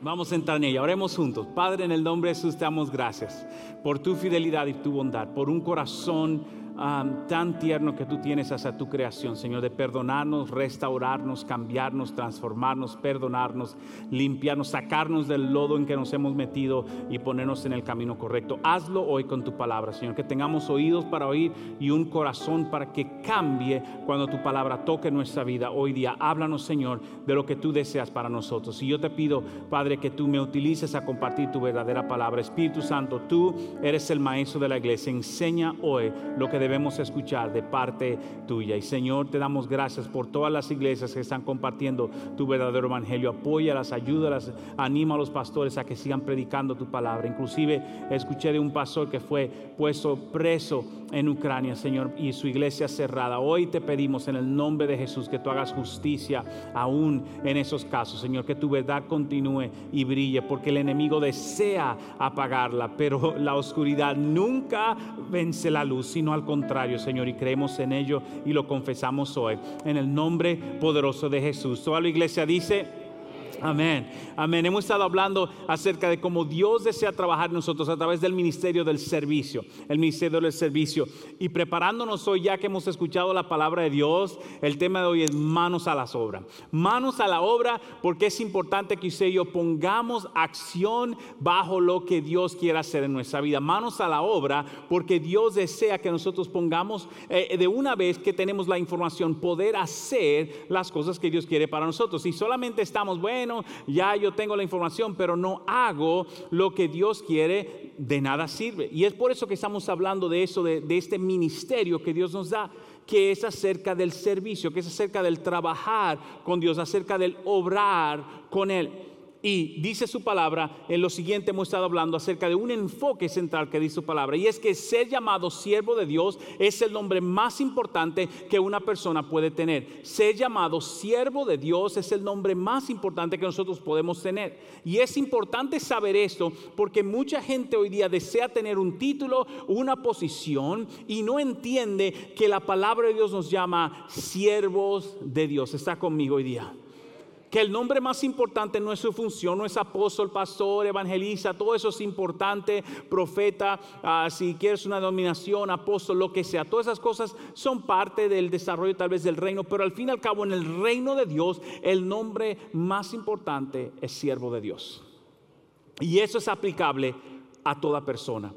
Vamos a entrar en ella, oremos juntos. Padre, en el nombre de Jesús te damos gracias por tu fidelidad y tu bondad, por un corazón tan tierno que tú tienes hacia tu creación, Señor, de perdonarnos, restaurarnos, cambiarnos, transformarnos, perdonarnos, limpiarnos, sacarnos del lodo en que nos hemos metido y ponernos en el camino correcto. Hazlo hoy con tu palabra, Señor, que tengamos oídos para oír y un corazón para que cambie cuando tu palabra toque nuestra vida hoy día. Háblanos, Señor, de lo que tú deseas para nosotros. Y yo te pido, Padre, que tú me utilices a compartir tu verdadera palabra. Espíritu Santo, tú eres el maestro de la iglesia. Enseña hoy lo que debemos escuchar de parte tuya. Y Señor, te damos gracias por todas las iglesias que están compartiendo tu verdadero evangelio. Apóyalas, ayúdalas, anima a los pastores a que sigan predicando tu palabra. Inclusive escuché de un pastor que fue puesto preso en Ucrania, Señor, y su iglesia cerrada. Hoy te pedimos en el nombre de Jesús que tú hagas justicia aún en esos casos, Señor, que tu verdad continúe y brille, porque el enemigo desea apagarla, pero la oscuridad nunca vence la luz, sino al contrario contrario, Señor, y creemos en ello y lo confesamos hoy. En el nombre poderoso de Jesús. Toda la iglesia dice... Amén, amén. Hemos estado hablando acerca de cómo Dios desea trabajar nosotros a través del ministerio del servicio, el ministerio del servicio. Y preparándonos hoy, ya que hemos escuchado la palabra de Dios, el tema de hoy es manos a las obras. Manos a la obra porque es importante que usted y yo pongamos acción bajo lo que Dios quiera hacer en nuestra vida. Manos a la obra porque Dios desea que nosotros pongamos eh, de una vez que tenemos la información, poder hacer las cosas que Dios quiere para nosotros. Y solamente estamos, bueno, ya yo tengo la información, pero no hago lo que Dios quiere, de nada sirve. Y es por eso que estamos hablando de eso, de, de este ministerio que Dios nos da que es acerca del servicio, que es acerca del trabajar con Dios, acerca del obrar con Él. Y dice su palabra, en lo siguiente hemos estado hablando acerca de un enfoque central que dice su palabra, y es que ser llamado siervo de Dios es el nombre más importante que una persona puede tener. Ser llamado siervo de Dios es el nombre más importante que nosotros podemos tener. Y es importante saber esto porque mucha gente hoy día desea tener un título, una posición, y no entiende que la palabra de Dios nos llama siervos de Dios. Está conmigo hoy día que el nombre más importante no es su función, no es apóstol, pastor, evangelista, todo eso es importante, profeta, ah, si quieres una dominación, apóstol, lo que sea, todas esas cosas son parte del desarrollo tal vez del reino, pero al fin y al cabo en el reino de Dios el nombre más importante es siervo de Dios. Y eso es aplicable a toda persona.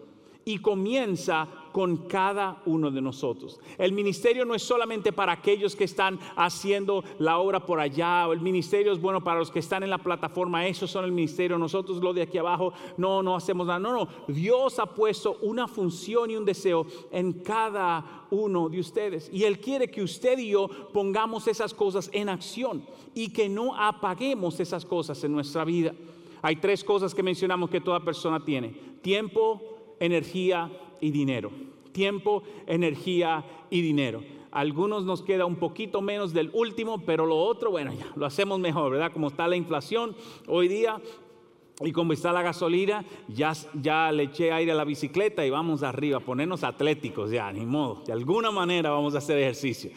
Y comienza con cada uno de nosotros. El ministerio no es solamente para aquellos que están haciendo la obra por allá, el ministerio es bueno para los que están en la plataforma, esos son el ministerio, nosotros lo de aquí abajo no, no hacemos nada. No, no, Dios ha puesto una función y un deseo en cada uno de ustedes. Y Él quiere que usted y yo pongamos esas cosas en acción y que no apaguemos esas cosas en nuestra vida. Hay tres cosas que mencionamos que toda persona tiene. Tiempo, energía y dinero. Tiempo, energía y dinero. algunos nos queda un poquito menos del último, pero lo otro, bueno, ya lo hacemos mejor, ¿verdad? Como está la inflación hoy día, y como está la gasolina, ya, ya le eché aire a la bicicleta y vamos arriba, ponernos atléticos ya, ni modo. De alguna manera vamos a hacer ejercicio.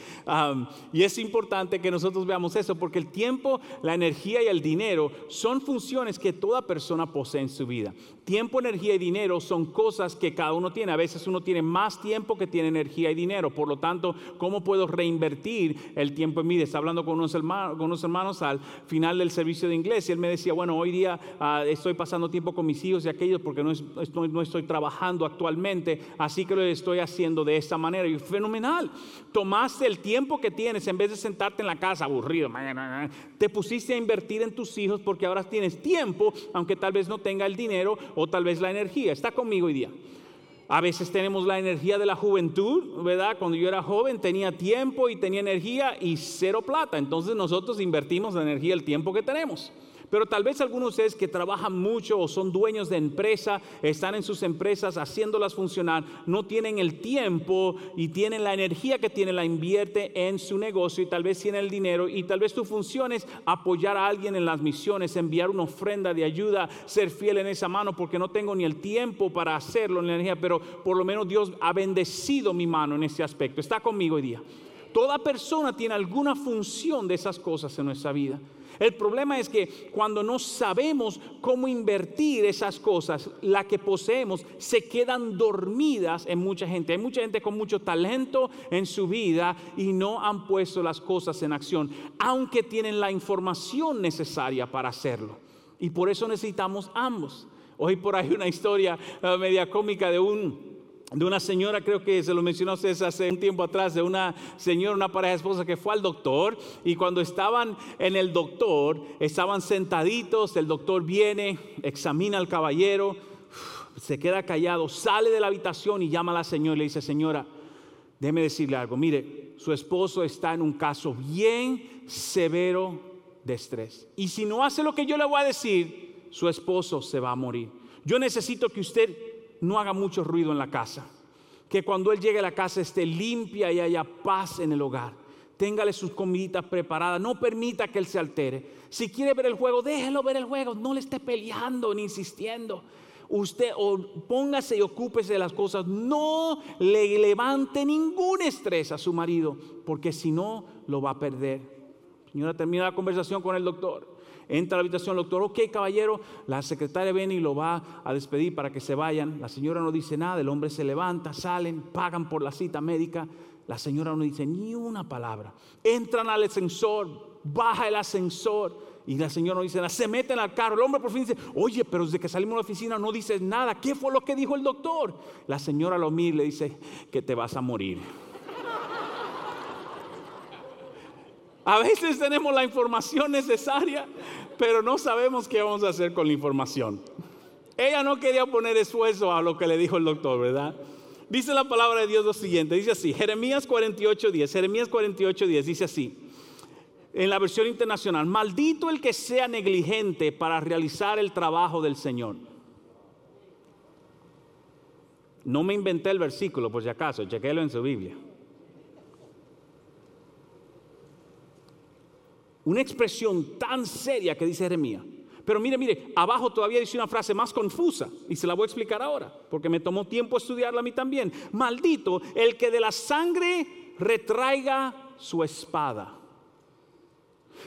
y es importante que nosotros veamos eso, porque el tiempo, la energía y el dinero son funciones que toda persona posee en su vida. Tiempo, energía y dinero son cosas que cada uno tiene. A veces uno tiene más tiempo que tiene energía y dinero. Por lo tanto, ¿cómo puedo reinvertir el tiempo en mí? Estaba hablando con unos, hermanos, con unos hermanos al final del servicio de inglés y él me decía, bueno, hoy día ah, estoy pasando tiempo con mis hijos y aquellos porque no, estoy, no estoy trabajando actualmente, así que lo estoy haciendo de esta manera. Y fenomenal. Tomaste el tiempo que tienes en vez de sentarte en la casa aburrido, te pusiste a invertir en tus hijos porque ahora tienes tiempo, aunque tal vez no tenga el dinero o tal vez la energía. Está conmigo hoy día. A veces tenemos la energía de la juventud, ¿verdad? Cuando yo era joven tenía tiempo y tenía energía y cero plata. Entonces nosotros invertimos la energía, el tiempo que tenemos. Pero tal vez algunos de ustedes que trabajan mucho o son dueños de empresa, están en sus empresas haciéndolas funcionar, no tienen el tiempo y tienen la energía que tienen, la invierte en su negocio y tal vez tienen el dinero y tal vez tu función es apoyar a alguien en las misiones, enviar una ofrenda de ayuda, ser fiel en esa mano porque no tengo ni el tiempo para hacerlo en la energía, pero por lo menos Dios ha bendecido mi mano en ese aspecto. Está conmigo hoy día. Toda persona tiene alguna función de esas cosas en nuestra vida. El problema es que cuando no sabemos cómo invertir esas cosas, las que poseemos, se quedan dormidas en mucha gente. Hay mucha gente con mucho talento en su vida y no han puesto las cosas en acción, aunque tienen la información necesaria para hacerlo. Y por eso necesitamos ambos. Hoy por ahí una historia eh, media cómica de un de una señora, creo que se lo mencionó hace un tiempo atrás, de una señora, una pareja esposa que fue al doctor y cuando estaban en el doctor, estaban sentaditos, el doctor viene, examina al caballero, se queda callado, sale de la habitación y llama a la señora y le dice, señora, déjeme decirle algo, mire, su esposo está en un caso bien severo de estrés. Y si no hace lo que yo le voy a decir, su esposo se va a morir. Yo necesito que usted no haga mucho ruido en la casa. Que cuando Él llegue a la casa esté limpia y haya paz en el hogar. Téngale sus comiditas preparadas. No permita que Él se altere. Si quiere ver el juego, déjelo ver el juego. No le esté peleando ni insistiendo. Usted o póngase y ocúpese de las cosas. No le levante ningún estrés a su marido, porque si no, lo va a perder. Señora, termina la conversación con el doctor. Entra a la habitación el doctor, ok caballero, la secretaria viene y lo va a despedir para que se vayan. La señora no dice nada, el hombre se levanta, salen, pagan por la cita médica. La señora no dice ni una palabra. Entran al ascensor, baja el ascensor y la señora no dice nada. Se meten al carro. El hombre por fin dice, oye, pero desde que salimos de la oficina no dices nada. ¿Qué fue lo que dijo el doctor? La señora lo mira y le dice que te vas a morir. A veces tenemos la información necesaria, pero no sabemos qué vamos a hacer con la información. Ella no quería poner esfuerzo a lo que le dijo el doctor, ¿verdad? Dice la palabra de Dios lo siguiente, dice así, Jeremías 48:10, Jeremías 48:10 dice así, en la versión internacional, maldito el que sea negligente para realizar el trabajo del Señor. No me inventé el versículo, por si acaso, chequélo en su Biblia. Una expresión tan seria que dice Jeremías. Pero mire, mire, abajo todavía dice una frase más confusa y se la voy a explicar ahora, porque me tomó tiempo estudiarla a mí también. Maldito el que de la sangre retraiga su espada.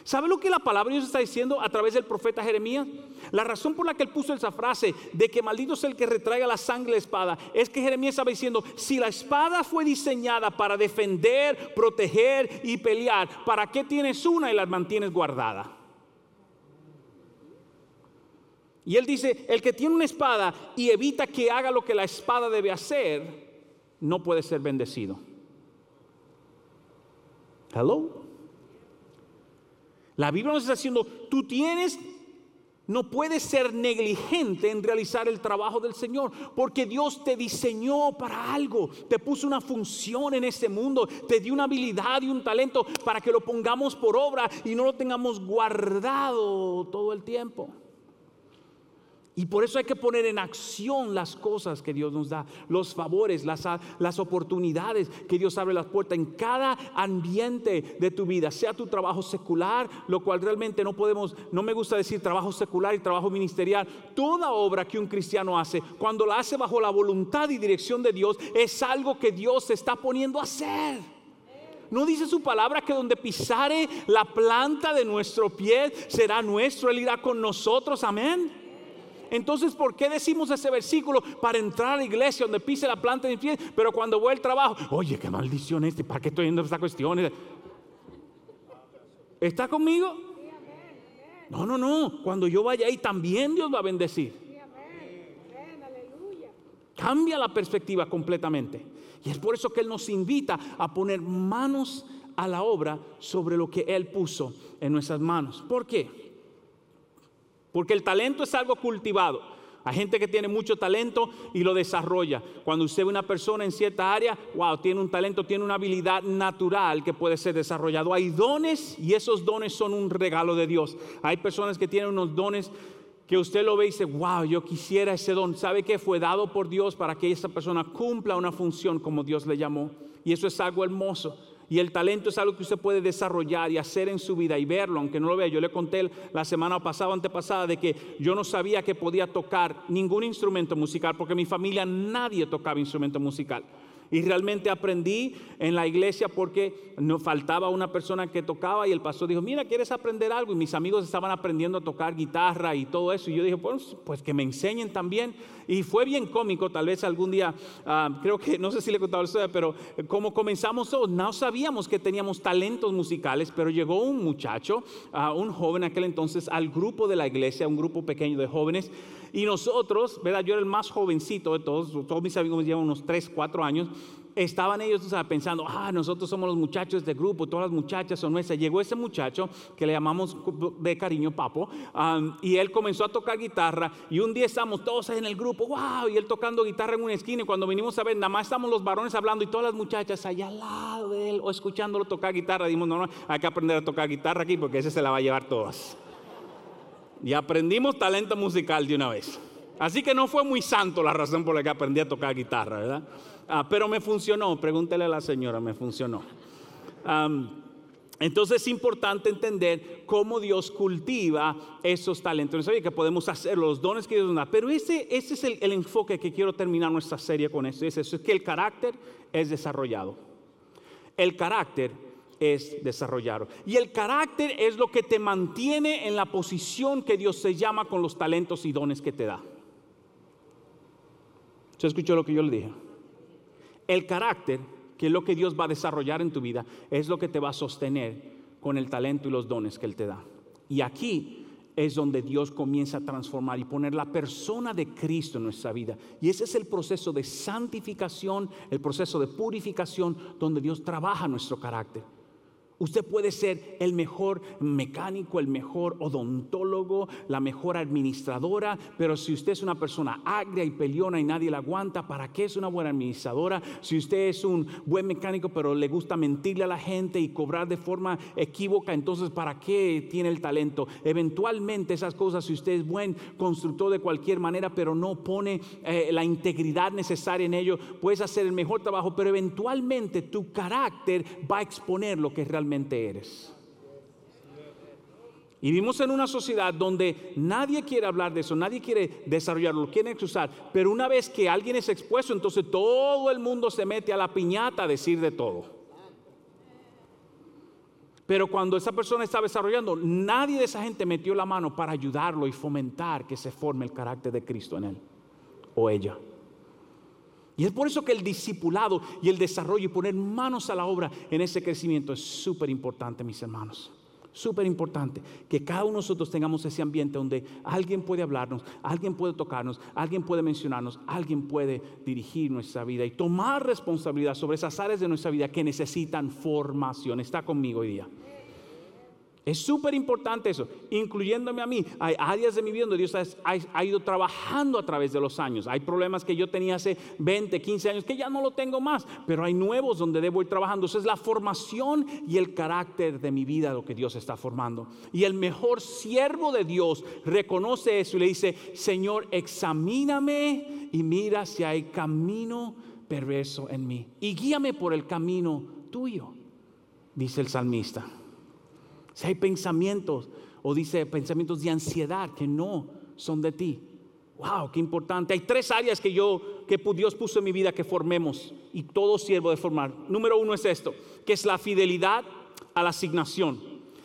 ¿Sabe lo que la palabra de Dios está diciendo a través del profeta Jeremías? La razón por la que él puso esa frase de que maldito es el que retraiga la sangre de espada es que Jeremías estaba diciendo, si la espada fue diseñada para defender, proteger y pelear, ¿para qué tienes una y la mantienes guardada? Y él dice, el que tiene una espada y evita que haga lo que la espada debe hacer, no puede ser bendecido. Hello. La Biblia nos está diciendo, tú tienes, no puedes ser negligente en realizar el trabajo del Señor, porque Dios te diseñó para algo, te puso una función en este mundo, te dio una habilidad y un talento para que lo pongamos por obra y no lo tengamos guardado todo el tiempo. Y por eso hay que poner en acción las cosas que Dios nos da, los favores, las, las, oportunidades que Dios abre las puertas en cada ambiente de tu vida, sea tu trabajo secular, lo cual realmente no podemos, no me gusta decir trabajo secular y trabajo ministerial. Toda obra que un cristiano hace, cuando la hace bajo la voluntad y dirección de Dios, es algo que Dios se está poniendo a hacer. No dice su palabra que donde pisare la planta de nuestro pie será nuestro, Él irá con nosotros, amén. Entonces, ¿por qué decimos ese versículo? Para entrar a la iglesia donde pise la planta de pie, pero cuando voy al trabajo, oye, qué maldición este, ¿para qué estoy viendo esta cuestión? ¿Está conmigo? No, no, no. Cuando yo vaya ahí también Dios va a bendecir. Cambia la perspectiva completamente. Y es por eso que Él nos invita a poner manos a la obra sobre lo que Él puso en nuestras manos. ¿Por qué? Porque el talento es algo cultivado. Hay gente que tiene mucho talento y lo desarrolla. Cuando usted ve una persona en cierta área, wow, tiene un talento, tiene una habilidad natural que puede ser desarrollado. Hay dones y esos dones son un regalo de Dios. Hay personas que tienen unos dones que usted lo ve y dice, wow, yo quisiera ese don. ¿Sabe que fue dado por Dios para que esa persona cumpla una función como Dios le llamó? Y eso es algo hermoso. Y el talento es algo que usted puede desarrollar y hacer en su vida y verlo, aunque no lo vea. Yo le conté la semana pasada, antepasada, de que yo no sabía que podía tocar ningún instrumento musical, porque en mi familia nadie tocaba instrumento musical. Y realmente aprendí en la iglesia porque nos faltaba una persona que tocaba y el pastor dijo, mira, ¿quieres aprender algo? Y mis amigos estaban aprendiendo a tocar guitarra y todo eso. Y yo dije, pues, pues que me enseñen también. Y fue bien cómico, tal vez algún día, ah, creo que, no sé si le he contado la historia, pero como comenzamos todos, no sabíamos que teníamos talentos musicales, pero llegó un muchacho, uh, un joven aquel entonces, al grupo de la iglesia, un grupo pequeño de jóvenes. Y nosotros, ¿verdad? Yo era el más jovencito de todos, todos mis amigos me llevan unos 3, 4 años. Estaban ellos pensando, ah, nosotros somos los muchachos del grupo, todas las muchachas son nuestras. Llegó ese muchacho que le llamamos de cariño Papo, y él comenzó a tocar guitarra. Y un día estamos todos en el grupo, wow, y él tocando guitarra en una esquina. Y cuando vinimos a ver, nada más estamos los varones hablando y todas las muchachas allá al lado de él o escuchándolo tocar guitarra. Dijimos, no, no, hay que aprender a tocar guitarra aquí porque ese se la va a llevar todas. Y aprendimos talento musical de una vez. Así que no fue muy santo la razón por la que aprendí a tocar guitarra, ¿verdad? Ah, pero me funcionó, pregúntele a la señora, me funcionó. entonces es importante entender cómo Dios cultiva esos talentos. No sabía que podemos hacer los dones que Dios nos da. Pero ese, ese es el, enfoque que quiero terminar nuestra serie con esto. Es eso, es que el carácter es desarrollado. El carácter es desarrollarlo. Y el carácter es lo que te mantiene en la posición que Dios se llama con los talentos y dones que te da. ¿Se escuchó lo que yo le dije? El carácter, que es lo que Dios va a desarrollar en tu vida, es lo que te va a sostener con el talento y los dones que Él te da. Y aquí es donde Dios comienza a transformar y poner la persona de Cristo en nuestra vida. Y ese es el proceso de santificación, el proceso de purificación, donde Dios trabaja nuestro carácter. Usted puede ser el mejor mecánico, el mejor odontólogo, la mejor administradora, pero si usted es una persona agria y peleona y nadie la aguanta, ¿para qué es una buena administradora? Si usted es un buen mecánico, pero le gusta mentirle a la gente y cobrar de forma equívoca, entonces ¿para qué tiene el talento? Eventualmente esas cosas, si usted es buen constructor de cualquier manera, pero no pone eh, la integridad necesaria en ello, puedes hacer el mejor trabajo, pero eventualmente tu carácter va a exponer lo que realmente eres. Y vivimos en una sociedad donde nadie quiere hablar de eso, nadie quiere desarrollarlo, lo quieren usar. Pero una vez que alguien es expuesto, entonces todo el mundo se mete a la piñata a decir de todo. Pero cuando esa persona estaba desarrollando, nadie de esa gente metió la mano para ayudarlo y fomentar que se forme el carácter de Cristo en él o ella. Y es por eso que el discipulado y el desarrollo y poner manos a la obra en ese crecimiento es súper importante, mis hermanos. Súper importante que cada uno de nosotros tengamos ese ambiente donde alguien puede hablarnos, alguien puede tocarnos, alguien puede mencionarnos, alguien puede dirigir nuestra vida y tomar responsabilidad sobre esas áreas de nuestra vida que necesitan formación. Está conmigo hoy día. Es súper importante eso, incluyéndome a mí. Hay áreas de mi vida donde Dios ha, ido trabajando a través de los años. Hay problemas que yo tenía hace 20, 15 años que ya no lo tengo más, pero hay nuevos donde debo ir trabajando. Eso es la formación y el carácter de mi vida lo que Dios está formando. Y el mejor siervo de Dios reconoce eso y le dice, Señor, examíname y mira si hay camino perverso en mí. Y guíame por el camino tuyo, dice el salmista. Si hay pensamientos, o dice pensamientos de ansiedad que no son de ti. Wow, qué importante. Hay tres áreas que yo, que Dios puso en mi vida que formemos y todo siervo de formar. Número uno es esto, que es la fidelidad a la asignación.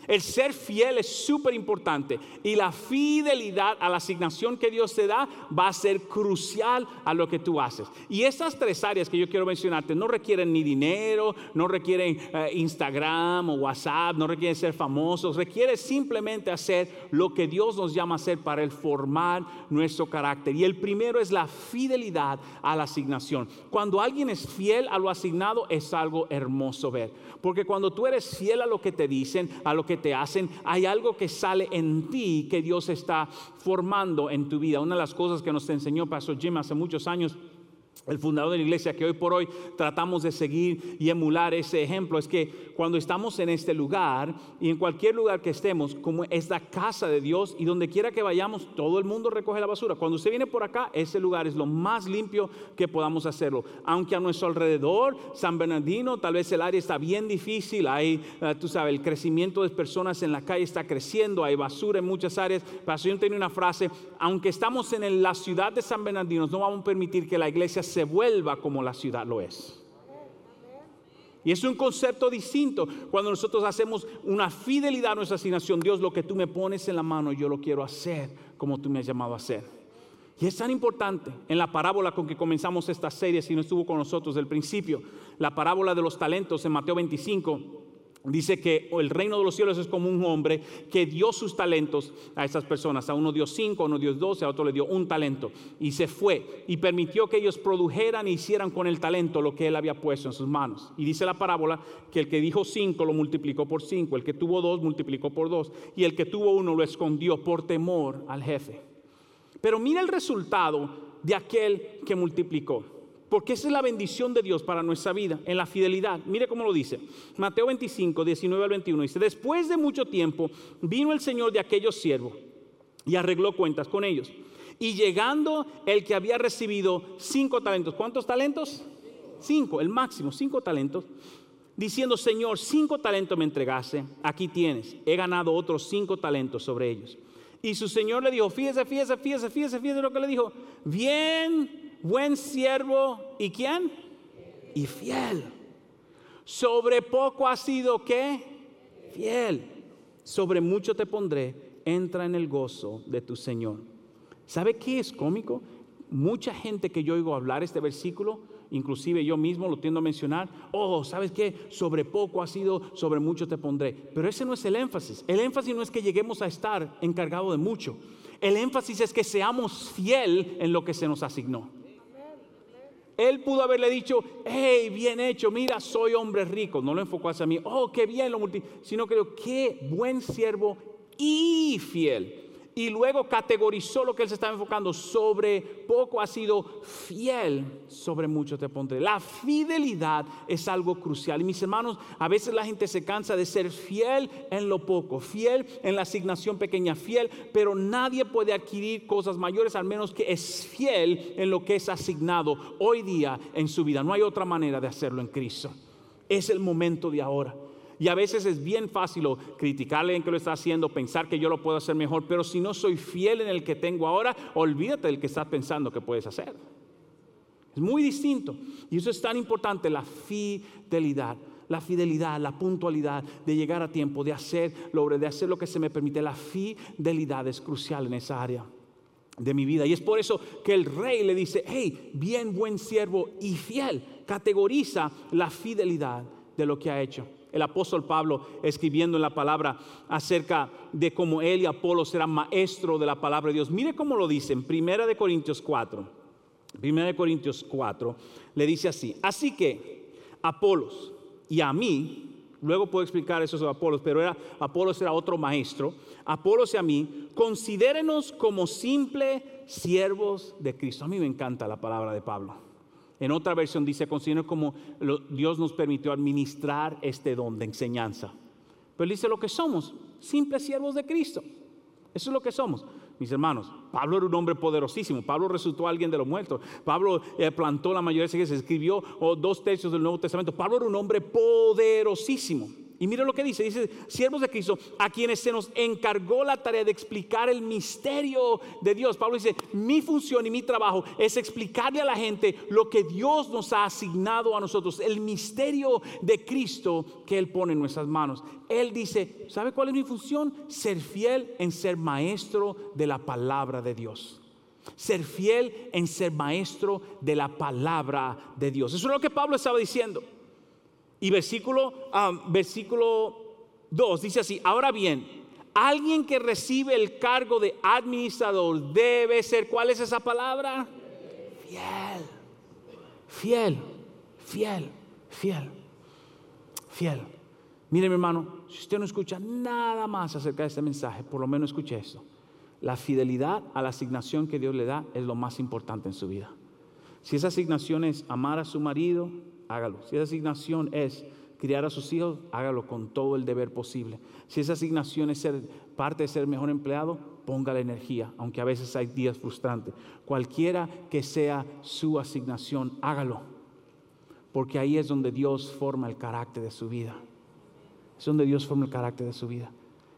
El ser fiel es súper importante y la fidelidad a la asignación que Dios te da va a ser crucial a lo que tú haces. Y esas tres áreas que yo quiero mencionarte no requieren ni dinero, no requieren eh, Instagram o WhatsApp, no requieren ser famosos, requiere simplemente hacer lo que Dios nos llama a hacer para el formar nuestro carácter. Y el primero es la fidelidad a la asignación. Cuando alguien es fiel a lo asignado es algo hermoso ver, porque cuando tú eres fiel a lo que te dicen, a lo que te hacen, hay algo que sale en ti que Dios está formando en tu vida. Una de las cosas que nos enseñó Pastor Jim hace muchos años el fundador de la iglesia, que hoy por hoy tratamos de seguir y emular ese ejemplo, es que cuando estamos en este lugar y en cualquier lugar que estemos, como es la casa de Dios y donde quiera que vayamos, todo el mundo recoge la basura. Cuando usted viene por acá, ese lugar es lo más limpio que podamos hacerlo. Aunque a nuestro alrededor, San Bernardino, tal vez el área está bien difícil, hay, eh, tú sabes, el crecimiento de personas en la calle está creciendo, hay basura en muchas áreas. Pastor tenía una frase, aunque estamos en la ciudad de San Bernardino, no vamos a permitir que la iglesia se vuelva como la ciudad lo es. Y es un concepto distinto cuando nosotros hacemos una fidelidad a nuestra asignación. Dios, lo que tú me pones en la mano, yo lo quiero hacer como tú me has llamado a hacer. Y es tan importante en la parábola con que comenzamos esta serie, si no estuvo con nosotros del principio, la parábola de los talentos en Mateo 25 Dice que el reino de los cielos es como un hombre que dio sus talentos a esas personas. A uno dio cinco, a uno dio doce, a otro le dio un talento. Y se fue y permitió que ellos produjeran e hicieran con el talento lo que él había puesto en sus manos. Y dice la parábola que el que dijo cinco lo multiplicó por cinco, el que tuvo dos multiplicó por dos y el que tuvo uno lo escondió por temor al jefe. Pero mira el resultado de aquel que multiplicó. Porque esa es la bendición de Dios para nuestra vida, en la fidelidad. Mire cómo lo dice. Mateo 25, 19 al 21 dice, después de mucho tiempo vino el Señor de aquellos siervos y arregló cuentas con ellos. Y llegando el que había recibido cinco talentos, ¿cuántos talentos? Cinco, el máximo, cinco talentos. Diciendo, Señor, cinco talentos me entregase, aquí tienes, he ganado otros cinco talentos sobre ellos. Y su Señor le dijo, fíjese, fíjese, fíjese, fíjese, fíjese lo que le dijo, bien buen siervo y quién? Y fiel. Sobre poco ha sido qué? Fiel. Sobre mucho te pondré. Entra en el gozo de tu Señor. ¿Sabe qué es cómico? Mucha gente que yo oigo hablar este versículo, inclusive yo mismo lo tiendo a mencionar, oh, ¿sabes qué? Sobre poco ha sido, sobre mucho te pondré. Pero ese no es el énfasis. El énfasis no es que lleguemos a estar encargado de mucho. El énfasis es que seamos fiel en lo que se nos asignó. Él pudo haberle dicho, hey, bien hecho, mira, soy hombre rico. No lo enfocó hacia mí, oh, qué bien lo multi, sino que qué buen siervo y fiel y luego categorizó lo que él se estaba enfocando. Sobre poco ha sido fiel, sobre mucho te pondré. La fidelidad es algo crucial. Y mis hermanos, a veces la gente se cansa de ser fiel en lo poco, fiel en la asignación pequeña, fiel, pero nadie puede adquirir cosas mayores al menos que es fiel en lo que es asignado hoy día en su vida. No hay otra manera de hacerlo en Cristo. Es el momento de ahora. Y a veces es bien fácil criticarle en que lo está haciendo, pensar que yo lo puedo hacer mejor, pero si no soy fiel en el que tengo ahora, olvídate del que estás pensando que puedes hacer. Es muy distinto. Y eso es tan importante, la fidelidad. La fidelidad, la puntualidad de llegar a tiempo, de hacer, de hacer lo que se me permite. La fidelidad es crucial en esa área de mi vida. Y es por eso que el rey le dice, hey, bien buen siervo y fiel. Categoriza la fidelidad de lo que ha hecho el apóstol Pablo escribiendo en la palabra acerca de cómo él y Apolo serán maestro de la palabra de Dios. Mire cómo lo dice en Primera de Corintios 4. Primera de Corintios 4 le dice así, así que Apolos y a mí, luego puedo explicar eso sobre Apolos, pero era, Apolos era otro maestro, Apolos y a mí, considérenos como simples siervos de Cristo. A mí me encanta la palabra de Pablo. En otra versión dice, considero como Dios nos permitió administrar este don de enseñanza. Pero dice lo que somos, simples siervos de Cristo. Eso es lo que somos. Mis hermanos, Pablo era un hombre poderosísimo. Pablo resultó alguien de los muertos. Pablo eh, plantó la mayoría de se escribió oh, dos tercios del Nuevo Testamento. Pablo era un hombre poderosísimo. Y mira lo que dice, dice, siervos de Cristo, a quienes se nos encargó la tarea de explicar el misterio de Dios. Pablo dice, mi función y mi trabajo es explicarle a la gente lo que Dios nos ha asignado a nosotros, el misterio de Cristo que Él pone en nuestras manos. Él dice, ¿sabe cuál es mi función? Ser fiel en ser maestro de la palabra de Dios. Ser fiel en ser maestro de la palabra de Dios. Eso es lo que Pablo estaba diciendo. Y versículo, ah, versículo 2 dice así, ahora bien, alguien que recibe el cargo de administrador debe ser, ¿cuál es esa palabra? Fiel, fiel, fiel, fiel, fiel. Mire mi hermano, si usted no escucha nada más acerca de este mensaje, por lo menos escuche esto. La fidelidad a la asignación que Dios le da es lo más importante en su vida. Si esa asignación es amar a su marido, hágalo. Si esa asignación es criar a sus hijos, hágalo con todo el deber posible. Si esa asignación es ser parte de ser mejor empleado, ponga la energía, aunque a veces hay días frustrantes. Cualquiera que sea su asignación, hágalo. Porque ahí es donde Dios forma el carácter de su vida. Es donde Dios forma el carácter de su vida.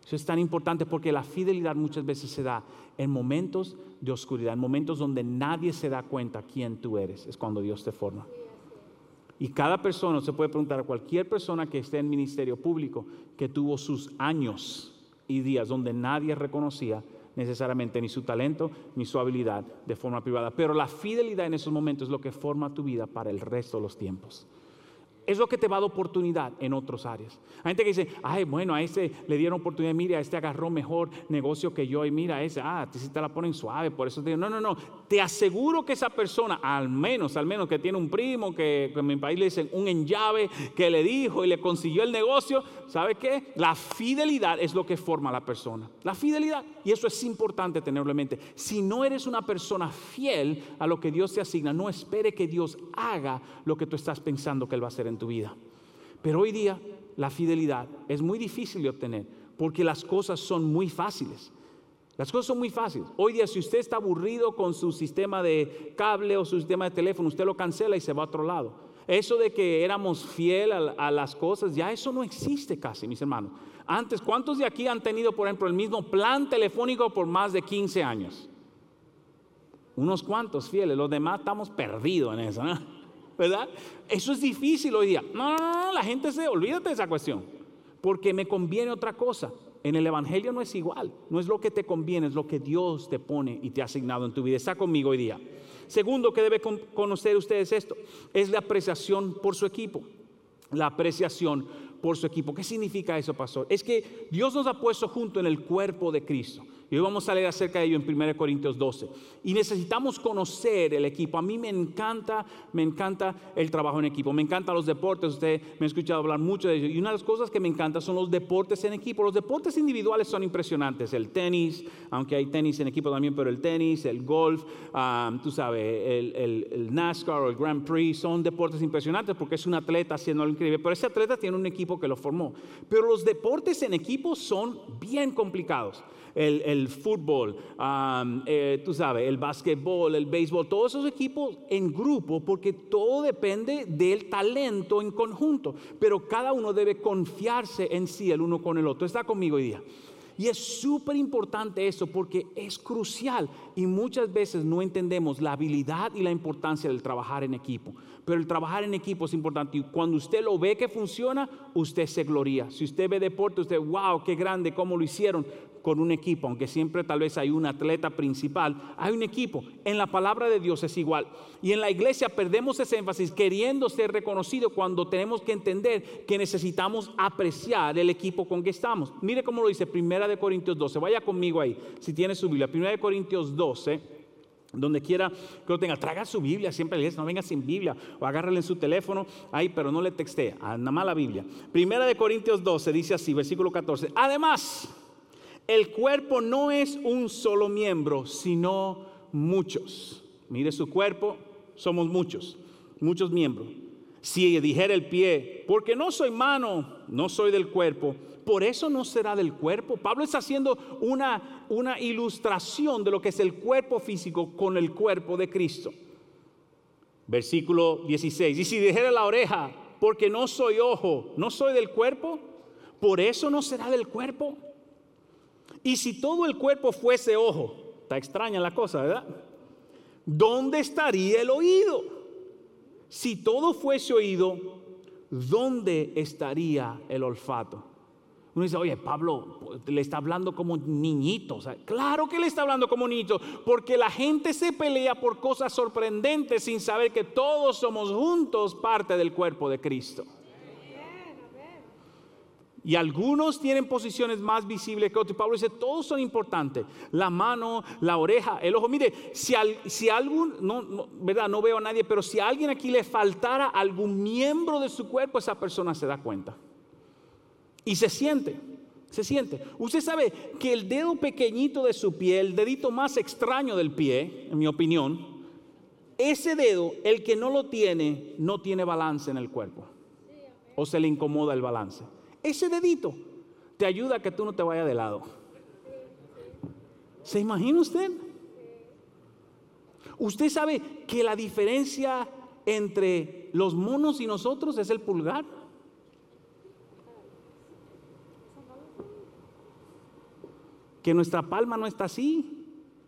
Eso es tan importante porque la fidelidad muchas veces se da en momentos de oscuridad, en momentos donde nadie se da cuenta quién tú eres. Es cuando Dios te forma. Y cada persona, se puede preguntar a cualquier persona que esté en ministerio público, que tuvo sus años y días donde nadie reconocía necesariamente ni su talento ni su habilidad de forma privada. Pero la fidelidad en esos momentos es lo que forma tu vida para el resto de los tiempos es lo que te va a dar oportunidad en otras áreas. Hay gente que dice, ay, bueno, a ese le dieron oportunidad, mira, a este agarró mejor negocio que yo, y mira, a ese, ah, sí te la ponen suave, por eso te digo, no, no, no, te aseguro que esa persona, al menos, al menos que tiene un primo, que, en mi país le dicen un enllave, que le dijo y le consiguió el negocio, ¿sabe qué? La fidelidad es lo que forma a la persona. La fidelidad, y eso es importante tenerlo en mente. Si no eres una persona fiel a lo que Dios te asigna, no espere que Dios haga lo que tú estás pensando que Él va a hacer en tu vida. Pero hoy día la fidelidad es muy difícil de obtener porque las cosas son muy fáciles. Las cosas son muy fáciles. Hoy día si usted está aburrido con su sistema de cable o su sistema de teléfono, usted lo cancela y se va a otro lado. Eso de que éramos fiel a, las cosas, ya eso no existe casi, mis hermanos. Antes, ¿cuántos de aquí han tenido, por ejemplo, el mismo plan telefónico por más de 15 años? Unos cuantos fieles, los demás estamos perdidos en eso. ¿Verdad? Eso es difícil hoy día. No, no, no, la gente se olvídate de esa cuestión, porque me conviene otra cosa. En el Evangelio no es igual, no es lo que te conviene, es lo que Dios te pone y te ha asignado en tu vida. Está conmigo hoy día. Segundo que debe conocer ustedes esto, es la apreciación por su equipo. La apreciación por su equipo. ¿Qué significa eso, pastor? Es que Dios nos ha puesto junto en el cuerpo de Cristo. Y hoy vamos a leer acerca de ello en 1 Corintios 12. Y necesitamos conocer el equipo. A mí me encanta, me encanta el trabajo en equipo. Me encantan los deportes. Usted me ha escuchado hablar mucho de ello. Y una de las cosas que me encanta son los deportes en equipo. Los deportes individuales son impresionantes. El tenis, aunque hay tenis en equipo también, pero el tenis, el golf, ah, tú sabes, el, el, NASCAR o el Grand Prix son deportes impresionantes porque es un atleta haciendo algo increíble. Pero ese atleta tiene un equipo que lo formó. Pero los deportes en equipo son bien complicados el, fútbol, eh, tú sabes, el básquetbol, el béisbol, todos esos equipos en grupo, porque todo depende del talento en conjunto, pero cada uno debe confiarse en sí el uno con el otro. ¿Está conmigo hoy día? Y es súper importante eso porque es crucial y muchas veces no entendemos la habilidad y la importancia del trabajar en equipo. Pero el trabajar en equipo es importante y cuando usted lo ve que funciona, usted se gloria. Si usted ve deporte, usted, wow, qué grande, cómo lo hicieron con un equipo, aunque siempre tal vez hay un atleta principal, hay un equipo. En la palabra de Dios es igual. Y en la iglesia perdemos ese énfasis queriendo ser reconocido cuando tenemos que entender que necesitamos apreciar el equipo con que estamos. Mire cómo lo dice Primera de Corintios 12. Vaya conmigo ahí, si tiene su Biblia. Primera de Corintios 12 donde quiera que lo tenga, traga su Biblia, siempre le dice, no venga sin Biblia, o agárrale en su teléfono, ahí, pero no le texte, nada más la Biblia. Primera de Corintios 12 dice así, versículo 14, además, el cuerpo no es un solo miembro, sino muchos. Mire su cuerpo, somos muchos, muchos miembros. Si dijera el pie, porque no soy mano, no soy del cuerpo, por eso no será del cuerpo. Pablo está haciendo una, una ilustración de lo que es el cuerpo físico con el cuerpo de Cristo. Versículo 16. Y si dijera la oreja, porque no soy ojo, no soy del cuerpo, por eso no será del cuerpo. Y si todo el cuerpo fuese ojo, está extraña la cosa, ¿verdad? ¿Dónde estaría el oído? Si todo fuese oído, ¿dónde estaría el olfato? Uno dice, oye, Pablo le está hablando como niñito. claro que le está hablando como niñito, porque la gente se pelea por cosas sorprendentes sin saber que todos somos juntos parte del cuerpo de Cristo. Y algunos tienen posiciones más visibles que otros. Pablo dice, todos son importantes. La mano, la oreja, el ojo. Mire, si, si algún, no, ¿verdad? No veo a nadie, pero si a alguien aquí le faltara algún miembro de su cuerpo, esa persona se da cuenta. Y se siente, se siente. Usted sabe que el dedo pequeñito de su pie, el dedito más extraño del pie, en mi opinión, ese dedo, el que no lo tiene, no tiene balance en el cuerpo. O se le incomoda el balance. Ese dedito te ayuda a que tú no te vayas de lado. ¿Se imagina usted? Usted sabe que la diferencia entre los monos y nosotros es el pulgar. Que nuestra palma no está así,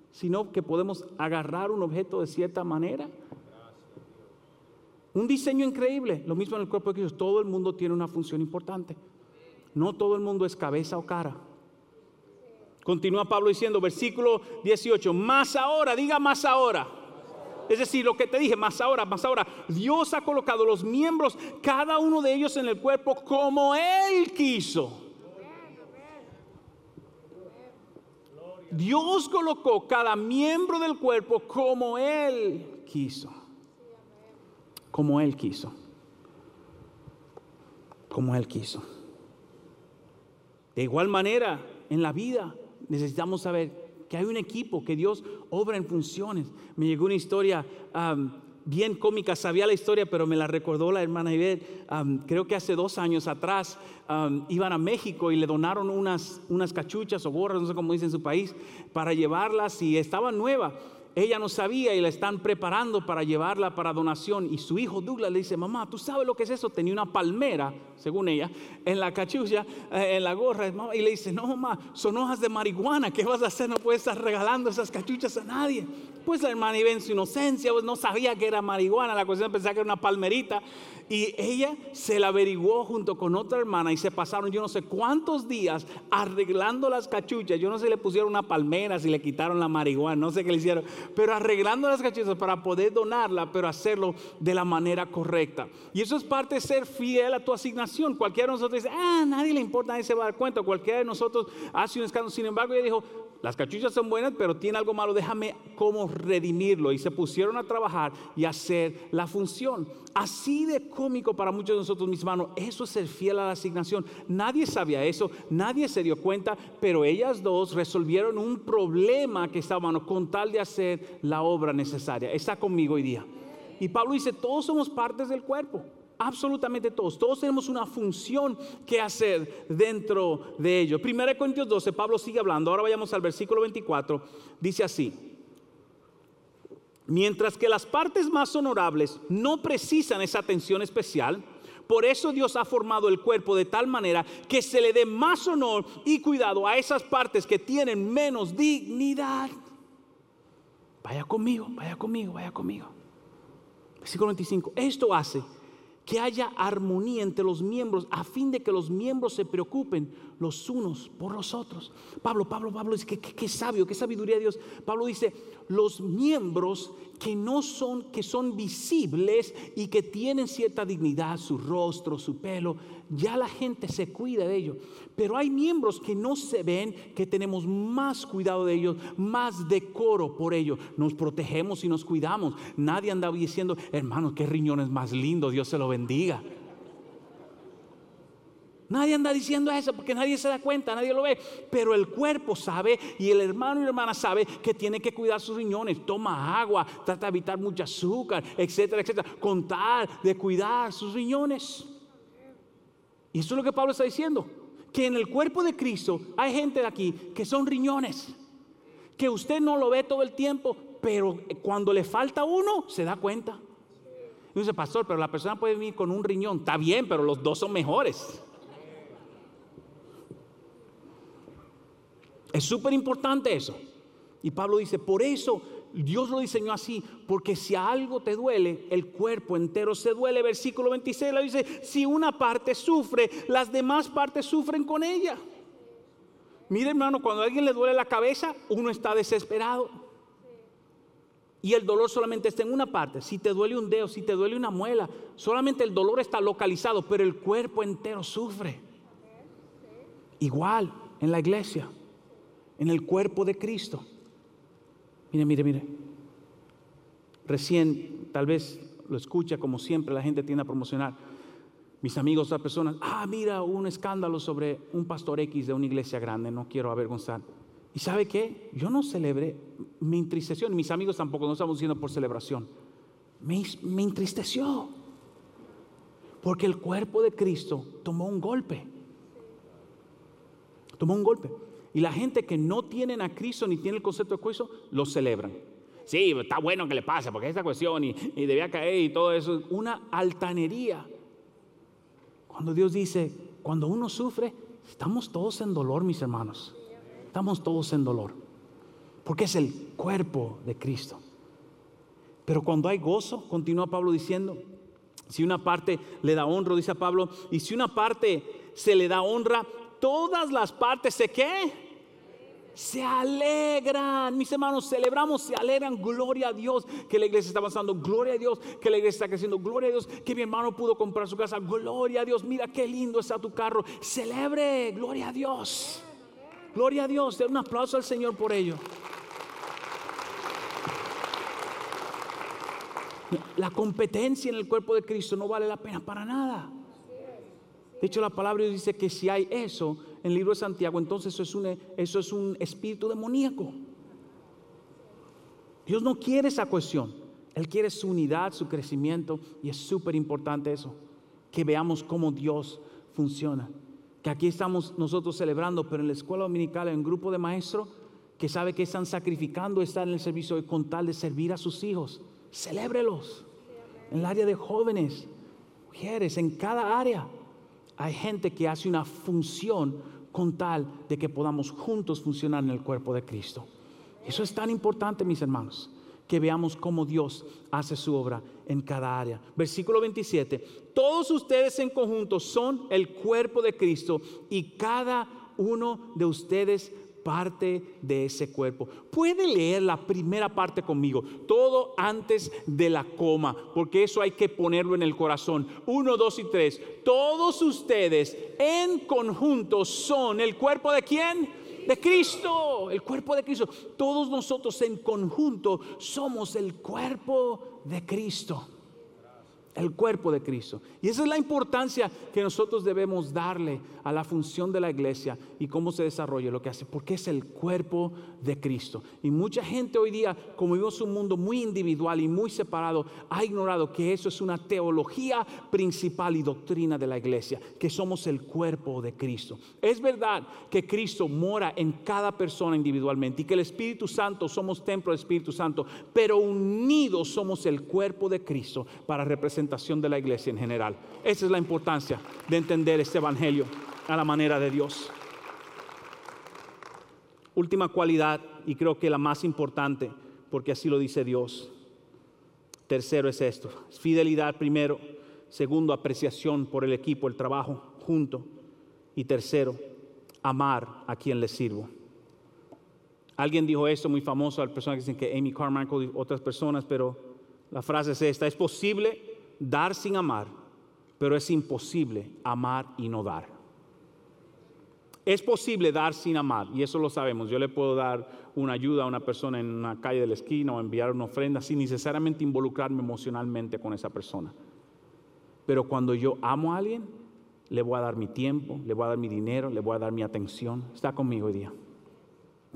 sino que podemos agarrar un objeto de cierta manera. Un diseño increíble. Lo mismo en el cuerpo de Cristo. Todo el mundo tiene una función importante. No todo el mundo es cabeza o cara. Continúa Pablo diciendo, versículo 18, más ahora, diga más ahora. Es decir, lo que te dije, más ahora, más ahora. Dios ha colocado los miembros, cada uno de ellos en el cuerpo como Él quiso. Dios colocó cada miembro del cuerpo como Él quiso. Como Él quiso. Como Él quiso. De igual manera, en la vida necesitamos saber que hay un equipo, que Dios obra en funciones. Me llegó una historia bien cómica, sabía la historia, pero me la recordó la hermana Ivette. creo que hace dos años atrás iban a México y le donaron unas, unas cachuchas o gorras, no sé cómo dice en su país, para llevarlas y estaban nuevas. Ella no sabía y la están preparando para llevarla para donación. Y su hijo Douglas le dice, mamá, ¿tú sabes lo que es eso? Tenía una palmera, según ella, en la cachucha, eh, en la gorra. Y le dice, no, mamá, son hojas de marihuana. ¿Qué vas a hacer? No puedes estar regalando esas cachuchas a nadie. Pues la hermana iba en su inocencia, pues no sabía que era marihuana. La cuestión pensaba que era una palmerita. Y ella se la averiguó junto con otra hermana y se pasaron yo no sé cuántos días arreglando las cachuchas. Yo no sé si le pusieron una palmera, si le quitaron la marihuana, no sé qué le hicieron, pero arreglando las cachuchas para poder donarla, pero hacerlo de la manera correcta. Y eso es parte de ser fiel a tu asignación. Cualquiera de nosotros dice, ah, nadie le importa, nadie se va a dar cuenta. Cualquiera de nosotros hace un escándalo. Sin embargo, ella dijo, las cachuchas son buenas, pero tiene algo malo, déjame cómo redimirlo. Y se pusieron a trabajar y hacer la función. Así de cómico para muchos de nosotros, mis hermanos, eso es ser fiel a la asignación. Nadie sabía eso, nadie se dio cuenta, pero ellas dos resolvieron un problema que estaban con tal de hacer la obra necesaria. Está conmigo hoy día. Y Pablo dice, todos somos partes del cuerpo. Absolutamente todos. Todos tenemos una función que hacer dentro de ello. 1 Corintios 12, Pablo sigue hablando. Ahora vayamos al versículo 24. Dice así. Mientras que las partes más honorables no precisan esa atención especial, por eso Dios ha formado el cuerpo de tal manera que se le dé más honor y cuidado a esas partes que tienen menos dignidad. Vaya conmigo, vaya conmigo, vaya conmigo. Versículo 25. Esto hace que haya armonía entre los miembros a fin de que los miembros se preocupen los unos por los otros. Pablo, Pablo, Pablo dice que qué sabio, qué sabiduría de Dios. Pablo dice, los miembros que no son, que son visibles y que tienen cierta dignidad, su rostro, su pelo, ya la gente se cuida de ellos. Pero hay miembros que no se ven, que tenemos más cuidado de ellos, más decoro por ellos. Nos protegemos y nos cuidamos. Nadie anda diciendo, hermano, qué riñones más lindos, Dios se lo bendiga. Nadie anda diciendo eso porque nadie se da cuenta, nadie lo ve. Pero el cuerpo sabe y el hermano y la hermana sabe que tiene que cuidar sus riñones. Toma agua, trata de evitar mucho azúcar, etcétera, etcétera. Contar de cuidar sus riñones. Y eso es lo que Pablo está diciendo. Que en el cuerpo de Cristo hay gente de aquí que son riñones. Que usted no lo ve todo el tiempo, pero cuando le falta uno, se da cuenta. Y dice, pastor, pero la persona puede venir con un riñón. Está bien, pero los dos son mejores. Es súper importante eso. Y Pablo dice, por eso Dios lo diseñó así, porque si algo te duele, el cuerpo entero se duele. Versículo 26 lo dice, si una parte sufre, las demás partes sufren con ella. Mire hermano, cuando a alguien le duele la cabeza, uno está desesperado. Y el dolor solamente está en una parte. Si te duele un dedo, si te duele una muela, solamente el dolor está localizado, pero el cuerpo entero sufre. Igual en la iglesia en el cuerpo de Cristo. Mire, mire, mire. Recién, tal vez lo escucha como siempre, la gente tiende a promocionar. Mis amigos, otras personas, ah, mira, un escándalo sobre un pastor X de una iglesia grande, no quiero avergonzar. ¿Y sabe qué? Yo no celebré, me entristeció, mis amigos tampoco, no estamos diciendo por celebración. Me, me entristeció. Porque el cuerpo de Cristo tomó un golpe. Tomó un golpe. Y la gente que no tienen a Cristo ni tiene el concepto de Cristo, lo celebran. Sí, está bueno que le pase, porque esta cuestión y, y debía caer y todo eso, una altanería. Cuando Dios dice, cuando uno sufre, estamos todos en dolor, mis hermanos. Estamos todos en dolor. Porque es el cuerpo de Cristo. Pero cuando hay gozo, continúa Pablo diciendo, Si una parte le da honra, dice Pablo, y si una parte se le da honra, todas las partes se qué? Se alegran. Mis hermanos, celebramos, se alegran. Gloria a Dios que la iglesia está avanzando. Gloria a Dios que la iglesia está creciendo. Gloria a Dios que mi hermano pudo comprar su casa. Gloria a Dios. Mira qué lindo está tu carro. Celebre. Gloria a Dios. Gloria a Dios. Den un aplauso al Señor por ello. La competencia en el cuerpo de Cristo no vale la pena para nada. De hecho, la palabra dice que si hay eso, en el libro de Santiago, entonces eso es un, eso es un espíritu demoníaco. Dios no quiere esa cuestión. Él quiere su unidad, su crecimiento. Y es súper importante eso. Que veamos cómo Dios funciona. Que aquí estamos nosotros celebrando, pero en la escuela dominical hay un grupo de maestros que sabe que están sacrificando estar en el servicio con tal de servir a sus hijos. Celébrelos. En el área de jóvenes, mujeres, en cada área hay gente que hace una función con tal de que podamos juntos funcionar en el cuerpo de Cristo. Eso es tan importante, mis hermanos, que veamos cómo Dios hace su obra en cada área. Versículo 27, todos ustedes en conjunto son el cuerpo de Cristo y cada uno de ustedes parte de ese cuerpo. Puede leer la primera parte conmigo, todo antes de la coma, porque eso hay que ponerlo en el corazón. Uno, dos y tres. Todos ustedes en conjunto son el cuerpo de quién? De Cristo, el cuerpo de Cristo. Todos nosotros en conjunto somos el cuerpo de Cristo el cuerpo de Cristo. Y esa es la importancia que nosotros debemos darle a la función de la iglesia y cómo se desarrolla lo que hace, porque es el cuerpo de Cristo. Y mucha gente hoy día, como vivimos un mundo muy individual y muy separado, ha ignorado que eso es una teología principal y doctrina de la iglesia, que somos el cuerpo de Cristo. Es verdad que Cristo mora en cada persona individualmente y que el Espíritu Santo somos templo del Espíritu Santo, pero unidos somos el cuerpo de Cristo para representar de la iglesia en general. Esa es la importancia de entender este Evangelio a la manera de Dios. Última cualidad, y creo que la más importante, porque así lo dice Dios. Tercero es esto, fidelidad primero, segundo, apreciación por el equipo, el trabajo junto, y tercero, amar a quien le sirvo. Alguien dijo esto muy famoso, al persona que dicen que Amy Carmichael y otras personas, pero la frase es esta, es posible dar sin amar, pero es imposible amar y no dar. Es posible dar sin amar, y eso lo sabemos. Yo le puedo dar una ayuda a una persona en una calle de la esquina o enviar una ofrenda sin necesariamente involucrarme emocionalmente con esa persona. Pero cuando yo amo a alguien, le voy a dar mi tiempo, le voy a dar mi dinero, le voy a dar mi atención. Está conmigo hoy día.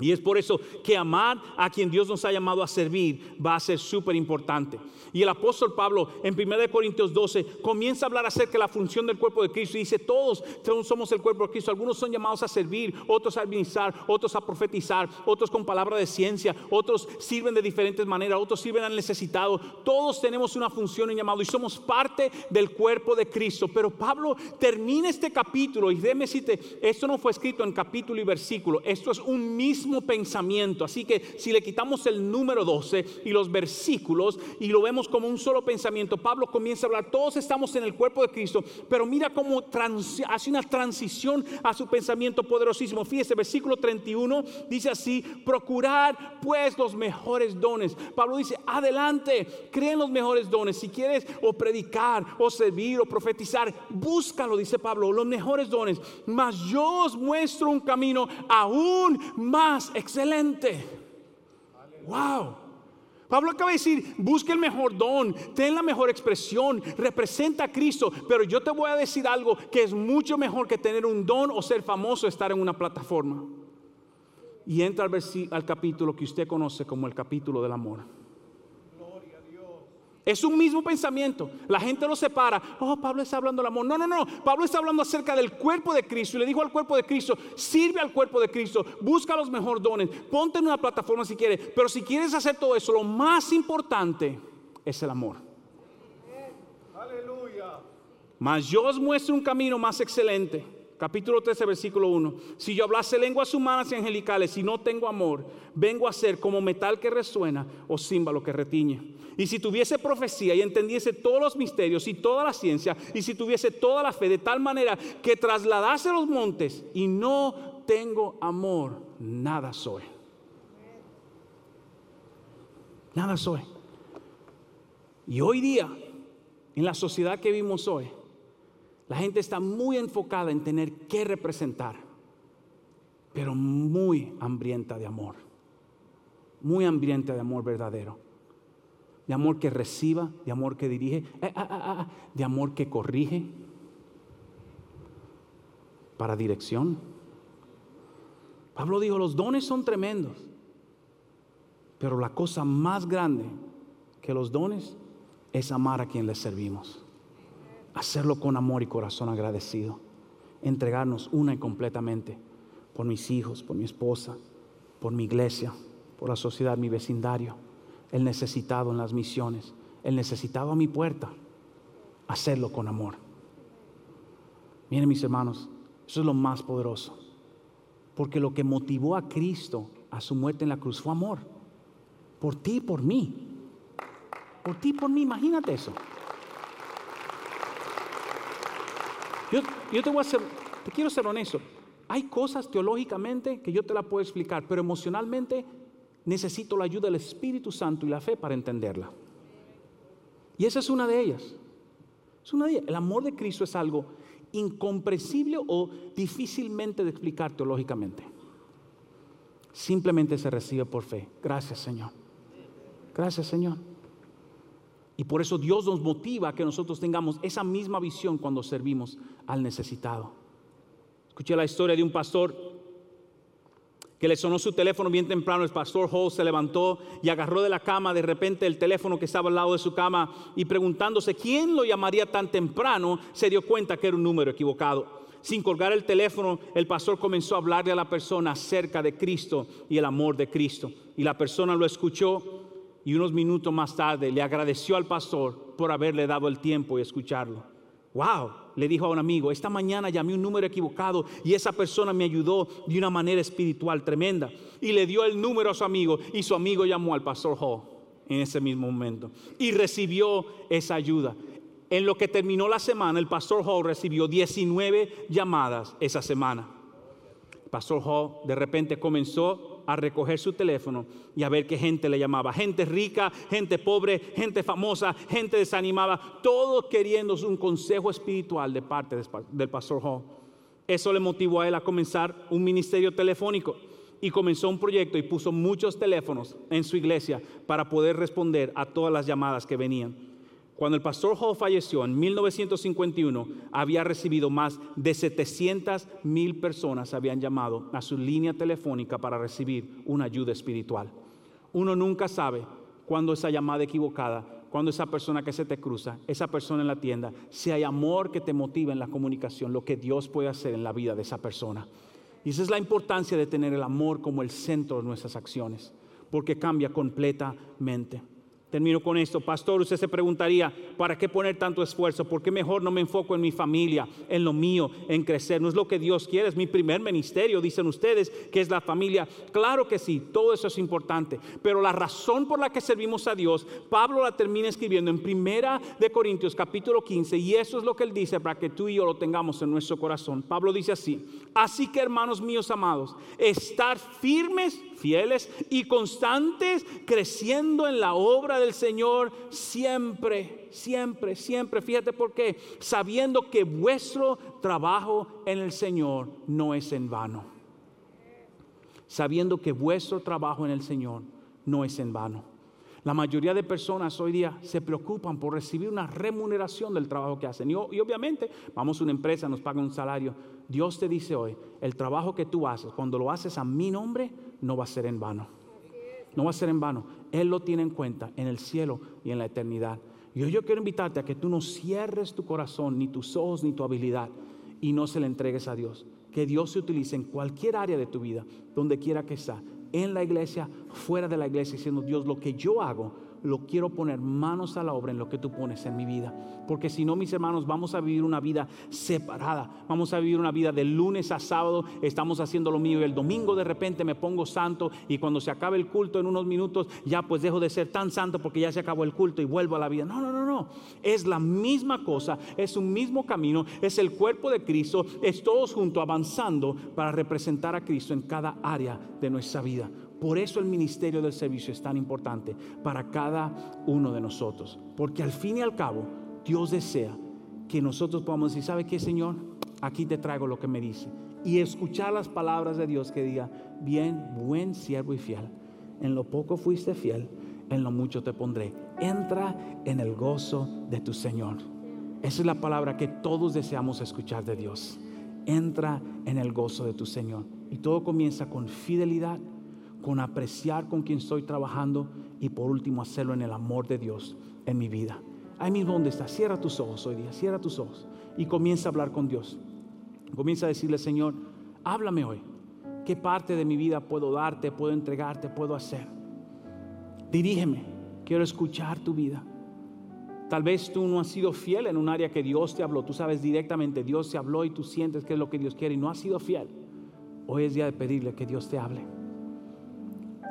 Y es por eso que amar a quien Dios nos ha llamado a servir va a ser súper importante. Y el apóstol Pablo en 1 Corintios 12 comienza a hablar acerca de la función del cuerpo de Cristo y dice, todos somos el cuerpo de Cristo. Algunos son llamados a servir, otros a administrar, otros a profetizar, otros con palabra de ciencia, otros sirven de diferentes maneras, otros sirven al necesitado. Todos tenemos una función y llamado y somos parte del cuerpo de Cristo. Pero Pablo termina este capítulo y déme decirte, esto no fue escrito en capítulo y versículo, esto es un mismo pensamiento. Así que si le quitamos el número 12 y los versículos y lo vemos como un solo pensamiento, Pablo comienza a hablar, todos estamos en el cuerpo de Cristo, pero mira cómo hace una transición a su pensamiento poderosísimo. Fíjese, versículo 31 dice así, procurar pues los mejores dones. Pablo dice, adelante, creen los mejores dones. Si quieres o predicar o servir o profetizar, búscalo, dice Pablo, los mejores dones. Mas yo os muestro un camino aún más excelente. Wow. Pablo acaba de decir, busque el mejor don, ten la mejor expresión, representa a Cristo, pero yo te voy a decir algo que es mucho mejor que tener un don o ser famoso, estar en una plataforma. Y entra al, al capítulo que usted conoce como el capítulo del amor. Es un mismo pensamiento. La gente lo separa. Oh, Pablo está hablando del amor. No, no, no. Pablo está hablando acerca del cuerpo de Cristo. Y le dijo al cuerpo de Cristo, sirve al cuerpo de Cristo. Busca los mejores dones. Ponte en una plataforma si quieres. Pero si quieres hacer todo eso, lo más importante es el amor. Aleluya. Mas yo os muestro un camino más excelente capítulo 13, versículo 1. Si yo hablase lenguas humanas y angelicales y no tengo amor, vengo a ser como metal que resuena o címbalo que retiñe. Y si tuviese profecía y entendiese todos los misterios y toda la ciencia, y si tuviese toda la fe de tal manera que trasladase los montes y no tengo amor, nada soy. Nada soy. Y hoy día, en la sociedad que vivimos hoy, la gente está muy enfocada en tener que representar, pero muy hambrienta de amor. Muy hambrienta de amor verdadero. De amor que reciba, de amor que dirige, eh, ah, ah, ah, de amor que corrige para dirección. Pablo dijo, los dones son tremendos, pero la cosa más grande que los dones es amar a quien le servimos hacerlo con amor y corazón agradecido, entregarnos una y completamente por mis hijos, por mi esposa, por mi iglesia, por la sociedad, mi vecindario, el necesitado en las misiones, el necesitado a mi puerta, hacerlo con amor. Miren mis hermanos, eso es lo más poderoso, porque lo que motivó a Cristo a su muerte en la cruz fue amor, por ti y por mí, por ti y por mí, imagínate eso. Yo, te voy a te quiero ser honesto. Hay cosas teológicamente que yo te la puedo explicar, pero emocionalmente necesito la ayuda del Espíritu Santo y la fe para entenderla. Y esa es una de ellas. Es una de ellas. El amor de Cristo es algo incomprensible o difícilmente de explicar teológicamente. Simplemente se recibe por fe. Gracias, Señor. Gracias, Señor. Y por eso Dios nos motiva a que nosotros tengamos esa misma visión cuando servimos al necesitado. Escuché la historia de un pastor que le sonó su teléfono bien temprano. El pastor Hall se levantó y agarró de la cama de repente el teléfono que estaba al lado de su cama y preguntándose quién lo llamaría tan temprano, se dio cuenta que era un número equivocado. Sin colgar el teléfono, el pastor comenzó a hablarle a la persona acerca de Cristo y el amor de Cristo. Y la persona lo escuchó y unos minutos más tarde le agradeció al pastor por haberle dado el tiempo y escucharlo. Wow, le dijo a un amigo, esta mañana llamé un número equivocado y esa persona me ayudó de una manera espiritual tremenda. Y le dio el número a su amigo y su amigo llamó al pastor Hall en ese mismo momento y recibió esa ayuda. En lo que terminó la semana, el pastor Hall recibió 19 llamadas esa semana. El pastor Hall de repente comenzó a recoger su teléfono y a ver qué gente le llamaba. Gente rica, gente pobre, gente famosa, gente desanimada, todos queriendo un consejo espiritual de parte del pastor Hall. Eso le motivó a él a comenzar un ministerio telefónico y comenzó un proyecto y puso muchos teléfonos en su iglesia para poder responder a todas las llamadas que venían. Cuando el pastor Hall falleció en 1951, había recibido más de 700 mil personas habían llamado a su línea telefónica para recibir una ayuda espiritual. Uno nunca sabe cuándo esa llamada equivocada, cuando esa persona que se te cruza, esa persona en la tienda, si hay amor que te motiva en la comunicación, lo que Dios puede hacer en la vida de esa persona. Y esa es la importancia de tener el amor como el centro de nuestras acciones, porque cambia completamente. Termino con esto. Pastor, usted se preguntaría, ¿para qué poner tanto esfuerzo? ¿Por qué mejor no me enfoco en mi familia, en lo mío, en crecer? No es lo que Dios quiere, es mi primer ministerio, dicen ustedes, que es la familia. Claro que sí, todo eso es importante. Pero la razón por la que servimos a Dios, Pablo la termina escribiendo en Primera de Corintios capítulo 15, y eso es lo que él dice para que tú y yo lo tengamos en nuestro corazón. Pablo dice así, así que hermanos míos amados, estar firmes fieles y constantes, creciendo en la obra del Señor siempre, siempre, siempre. Fíjate por qué, sabiendo que vuestro trabajo en el Señor no es en vano. Sabiendo que vuestro trabajo en el Señor no es en vano. La mayoría de personas hoy día se preocupan por recibir una remuneración del trabajo que hacen. Y, obviamente, vamos a una empresa, nos pagan un salario. Dios te dice hoy, el trabajo que tú haces, cuando lo haces a mi nombre, no va a ser en vano. No va a ser en vano. Él lo tiene en cuenta en el cielo y en la eternidad. Y hoy yo quiero invitarte a que tú no cierres tu corazón, ni tus ojos, ni tu habilidad, y no se le entregues a Dios. Que Dios se utilice en cualquier área de tu vida, donde quiera que sea, en la iglesia, fuera de la iglesia diciendo, Dios, lo que yo hago, lo quiero poner manos a la obra en lo que tú pones en mi vida. Porque si no, mis hermanos, vamos a vivir una vida separada. Vamos a vivir una vida de lunes a sábado, estamos haciendo lo mío y el domingo de repente me pongo santo y cuando se acabe el culto en unos minutos, ya pues dejo de ser tan santo porque ya se acabó el culto y vuelvo a la vida. No, no, no, no. Es la misma cosa, es un mismo camino, es el cuerpo de Cristo, es todos juntos avanzando para representar a Cristo en cada área de nuestra vida. Por eso el ministerio del servicio es tan importante para cada uno de nosotros. Porque al fin y al cabo, Dios desea que nosotros podamos decir, ¿sabe qué, Señor? Aquí te traigo lo que me dice. Y escuchar las palabras de Dios que diga, bien, buen siervo y fiel. En lo poco fuiste fiel, en lo mucho te pondré. Entra en el gozo de tu Señor. Esa es la palabra que todos deseamos escuchar de Dios. Entra en el gozo de tu Señor. Y todo comienza con fidelidad con apreciar con quien estoy trabajando y por último hacerlo en el amor de Dios en mi vida. Ahí mismo donde estás, cierra tus ojos hoy día, cierra tus ojos y comienza a hablar con Dios. Comienza a decirle, Señor, háblame hoy. ¿Qué parte de mi vida puedo darte, puedo entregarte, puedo hacer? Dirígeme, quiero escuchar tu vida. Tal vez tú no has sido fiel en un área que Dios te habló. Tú sabes directamente, Dios te habló y tú sientes que es lo que Dios quiere y no has sido fiel. Hoy es día de pedirle que Dios te hable.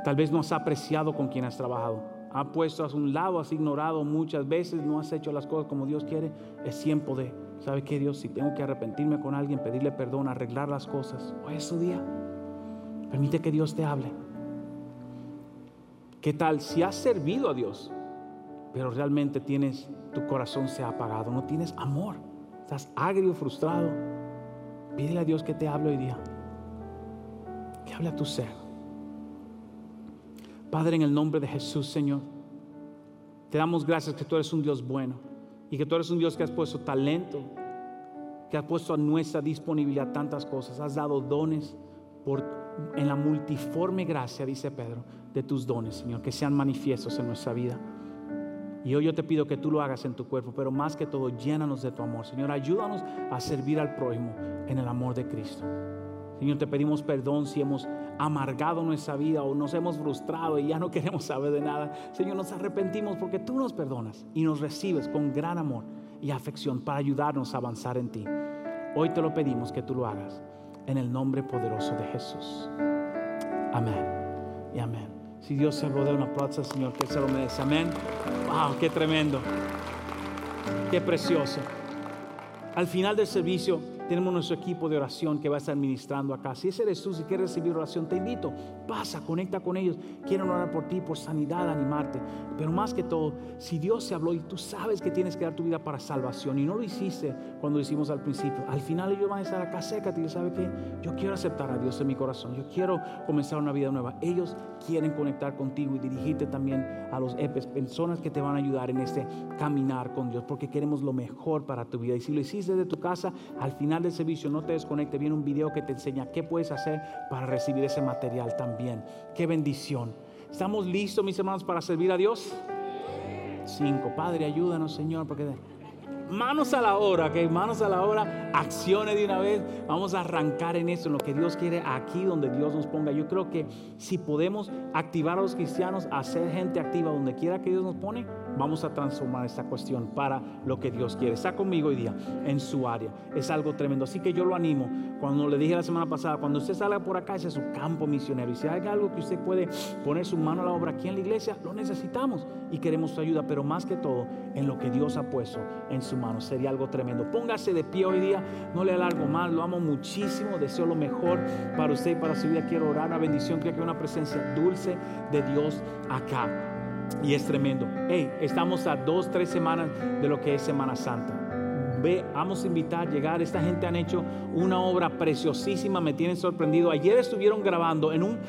Tal vez no has apreciado con quien has trabajado. Ha puesto a un lado, has ignorado muchas veces, no has hecho las cosas como Dios quiere. Es tiempo de, ¿sabe qué Dios? Si tengo que arrepentirme con alguien, pedirle perdón, arreglar las cosas, hoy es su día. Permite que Dios te hable. ¿Qué tal si has servido a Dios, pero realmente tienes, tu corazón se ha apagado, no tienes amor, estás agrio, frustrado? Pídele a Dios que te hable hoy día. Que hable a tu ser. Padre, en el nombre de Jesús, Señor, te damos gracias que tú eres un Dios bueno y que tú eres un Dios que has puesto talento, que has puesto a nuestra disponibilidad tantas cosas, has dado dones por, en la multiforme gracia, dice Pedro, de tus dones, Señor, que sean manifiestos en nuestra vida. Y hoy yo te pido que tú lo hagas en tu cuerpo, pero más que todo, llénanos de tu amor. Señor, ayúdanos a servir al prójimo en el amor de Cristo. Señor, te pedimos perdón si hemos amargado nuestra vida o nos hemos frustrado y ya no queremos saber de nada. Señor, nos arrepentimos porque tú nos perdonas y nos recibes con gran amor y afección para ayudarnos a avanzar en ti. Hoy te lo pedimos que tú lo hagas en el nombre poderoso de Jesús. Amén y amén. Si Dios se lo da una al Señor, que se lo merece. Amén. Wow, qué tremendo. Qué precioso. Al final del servicio tenemos nuestro equipo de oración que va a estar ministrando acá. Si ese eres tú, si quieres recibir oración, te invito. Pasa, conecta con ellos. Quieren orar por ti, por sanidad, animarte. Pero más que todo, si Dios se habló y tú sabes que tienes que dar tu vida para salvación y no lo hiciste cuando lo hicimos al principio, al final ellos van a estar acá cerca y ¿sabe qué? Yo quiero aceptar a Dios en mi corazón. Yo quiero comenzar una vida nueva. Ellos quieren conectar contigo y dirigirte también a los EPES, personas que te van a ayudar en este caminar con Dios, porque queremos lo mejor para tu vida. Y si lo hiciste de tu casa, al final del servicio no te desconecte, viene un video que te enseña qué puedes hacer para recibir ese material también. Qué bendición. ¿Estamos listos, mis hermanos, para servir a Dios? Cinco. Padre, ayúdanos, Señor, porque manos a la obra, que manos a la obra, acciones de una vez. Vamos a arrancar en eso, en lo que Dios quiere, aquí donde Dios nos ponga. Yo creo que si podemos activar a los cristianos a ser gente activa donde quiera que Dios nos pone, vamos a transformar esta cuestión para lo que Dios quiere. Está conmigo hoy día en su área. Es algo tremendo. Así que yo lo animo. Cuando le dije la semana pasada, cuando usted salga por acá, ese es su campo misionero. Y si hay algo que usted puede poner su mano a la obra aquí en la iglesia, lo necesitamos y queremos su ayuda. Pero más que todo, en lo que Dios ha puesto en su mano. Sería algo tremendo. Póngase de pie hoy día. No le alargo más. Lo amo muchísimo. Deseo lo mejor para usted y para su vida. Quiero orar una bendición. Quiero que una presencia dulce de Dios acá. Y es tremendo. Hey, estamos a dos, tres semanas de lo que es Semana Santa. Ve, vamos a invitar, llegar. Esta gente han hecho una obra preciosísima, me tienen sorprendido. Ayer estuvieron grabando en un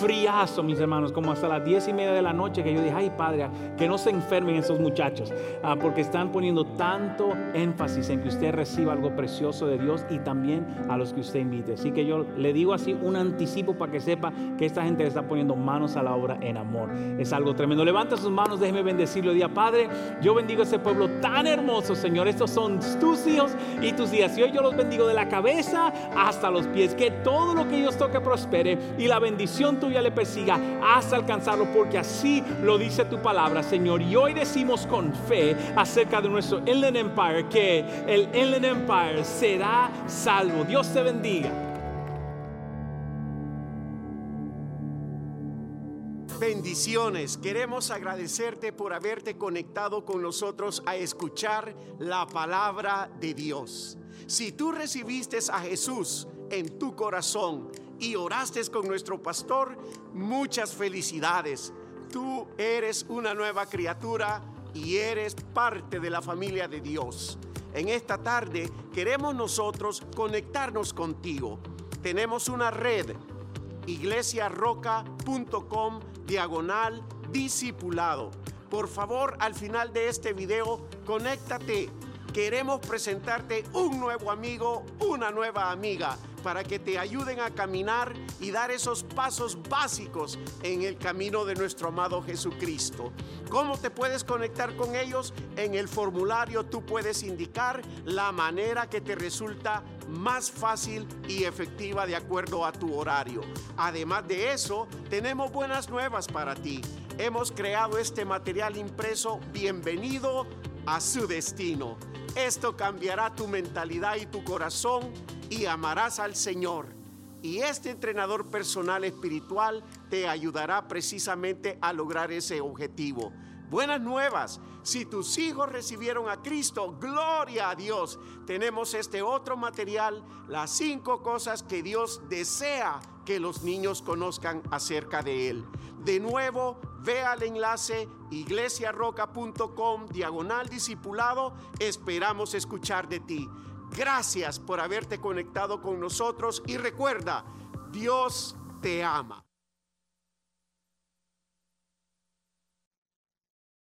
friazo, mis hermanos, como hasta las diez y media de la noche, que yo dije, ay padre, que no se enfermen esos muchachos, ah, porque están poniendo tanto énfasis en que usted reciba algo precioso de Dios y también a los que usted invite. Así que yo le digo así un anticipo para que sepa que esta gente le está poniendo manos a la obra en amor. Es algo tremendo. Levanta sus manos, déjeme bendecirlo. Día Padre, yo bendigo a ese pueblo tan hermoso, Señor. Estos son tus hijos y tus hijas. Y hoy yo los bendigo de la cabeza hasta los pies. Que todo lo que ellos toque prospere y la bendición tuya le persiga hasta alcanzarlo, porque así lo dice tu palabra, Señor. Y hoy decimos con fe acerca de nuestro Inland Empire que el Inland Empire será salvo. Dios te bendiga. Bendiciones. Queremos agradecerte por haberte conectado con nosotros a escuchar la palabra de Dios. Si tú recibiste a Jesús en tu corazón y oraste con nuestro pastor, muchas felicidades. Tú eres una nueva criatura y eres parte de la familia de Dios. En esta tarde queremos nosotros conectarnos contigo. Tenemos una red iglesiarroca.com diagonal discipulado. Por favor, al final de este video, conéctate. Queremos presentarte un nuevo amigo, una nueva amiga, para que te ayuden a caminar y dar esos pasos básicos en el camino de nuestro amado Jesucristo. ¿Cómo te puedes conectar con ellos? En el formulario tú puedes indicar la manera que te resulta más fácil y efectiva de acuerdo a tu horario. Además de eso, tenemos buenas nuevas para ti. Hemos creado este material impreso Bienvenido a su destino. Esto cambiará tu mentalidad y tu corazón y amarás al Señor. Y este entrenador personal espiritual te ayudará precisamente a lograr ese objetivo. Buenas nuevas. Si tus hijos recibieron a Cristo, gloria a Dios. Tenemos este otro material, las cinco cosas que Dios desea que los niños conozcan acerca de Él. De nuevo, ve al enlace iglesiarroca.com diagonal discipulado. Esperamos escuchar de ti. Gracias por haberte conectado con nosotros y recuerda, Dios te ama.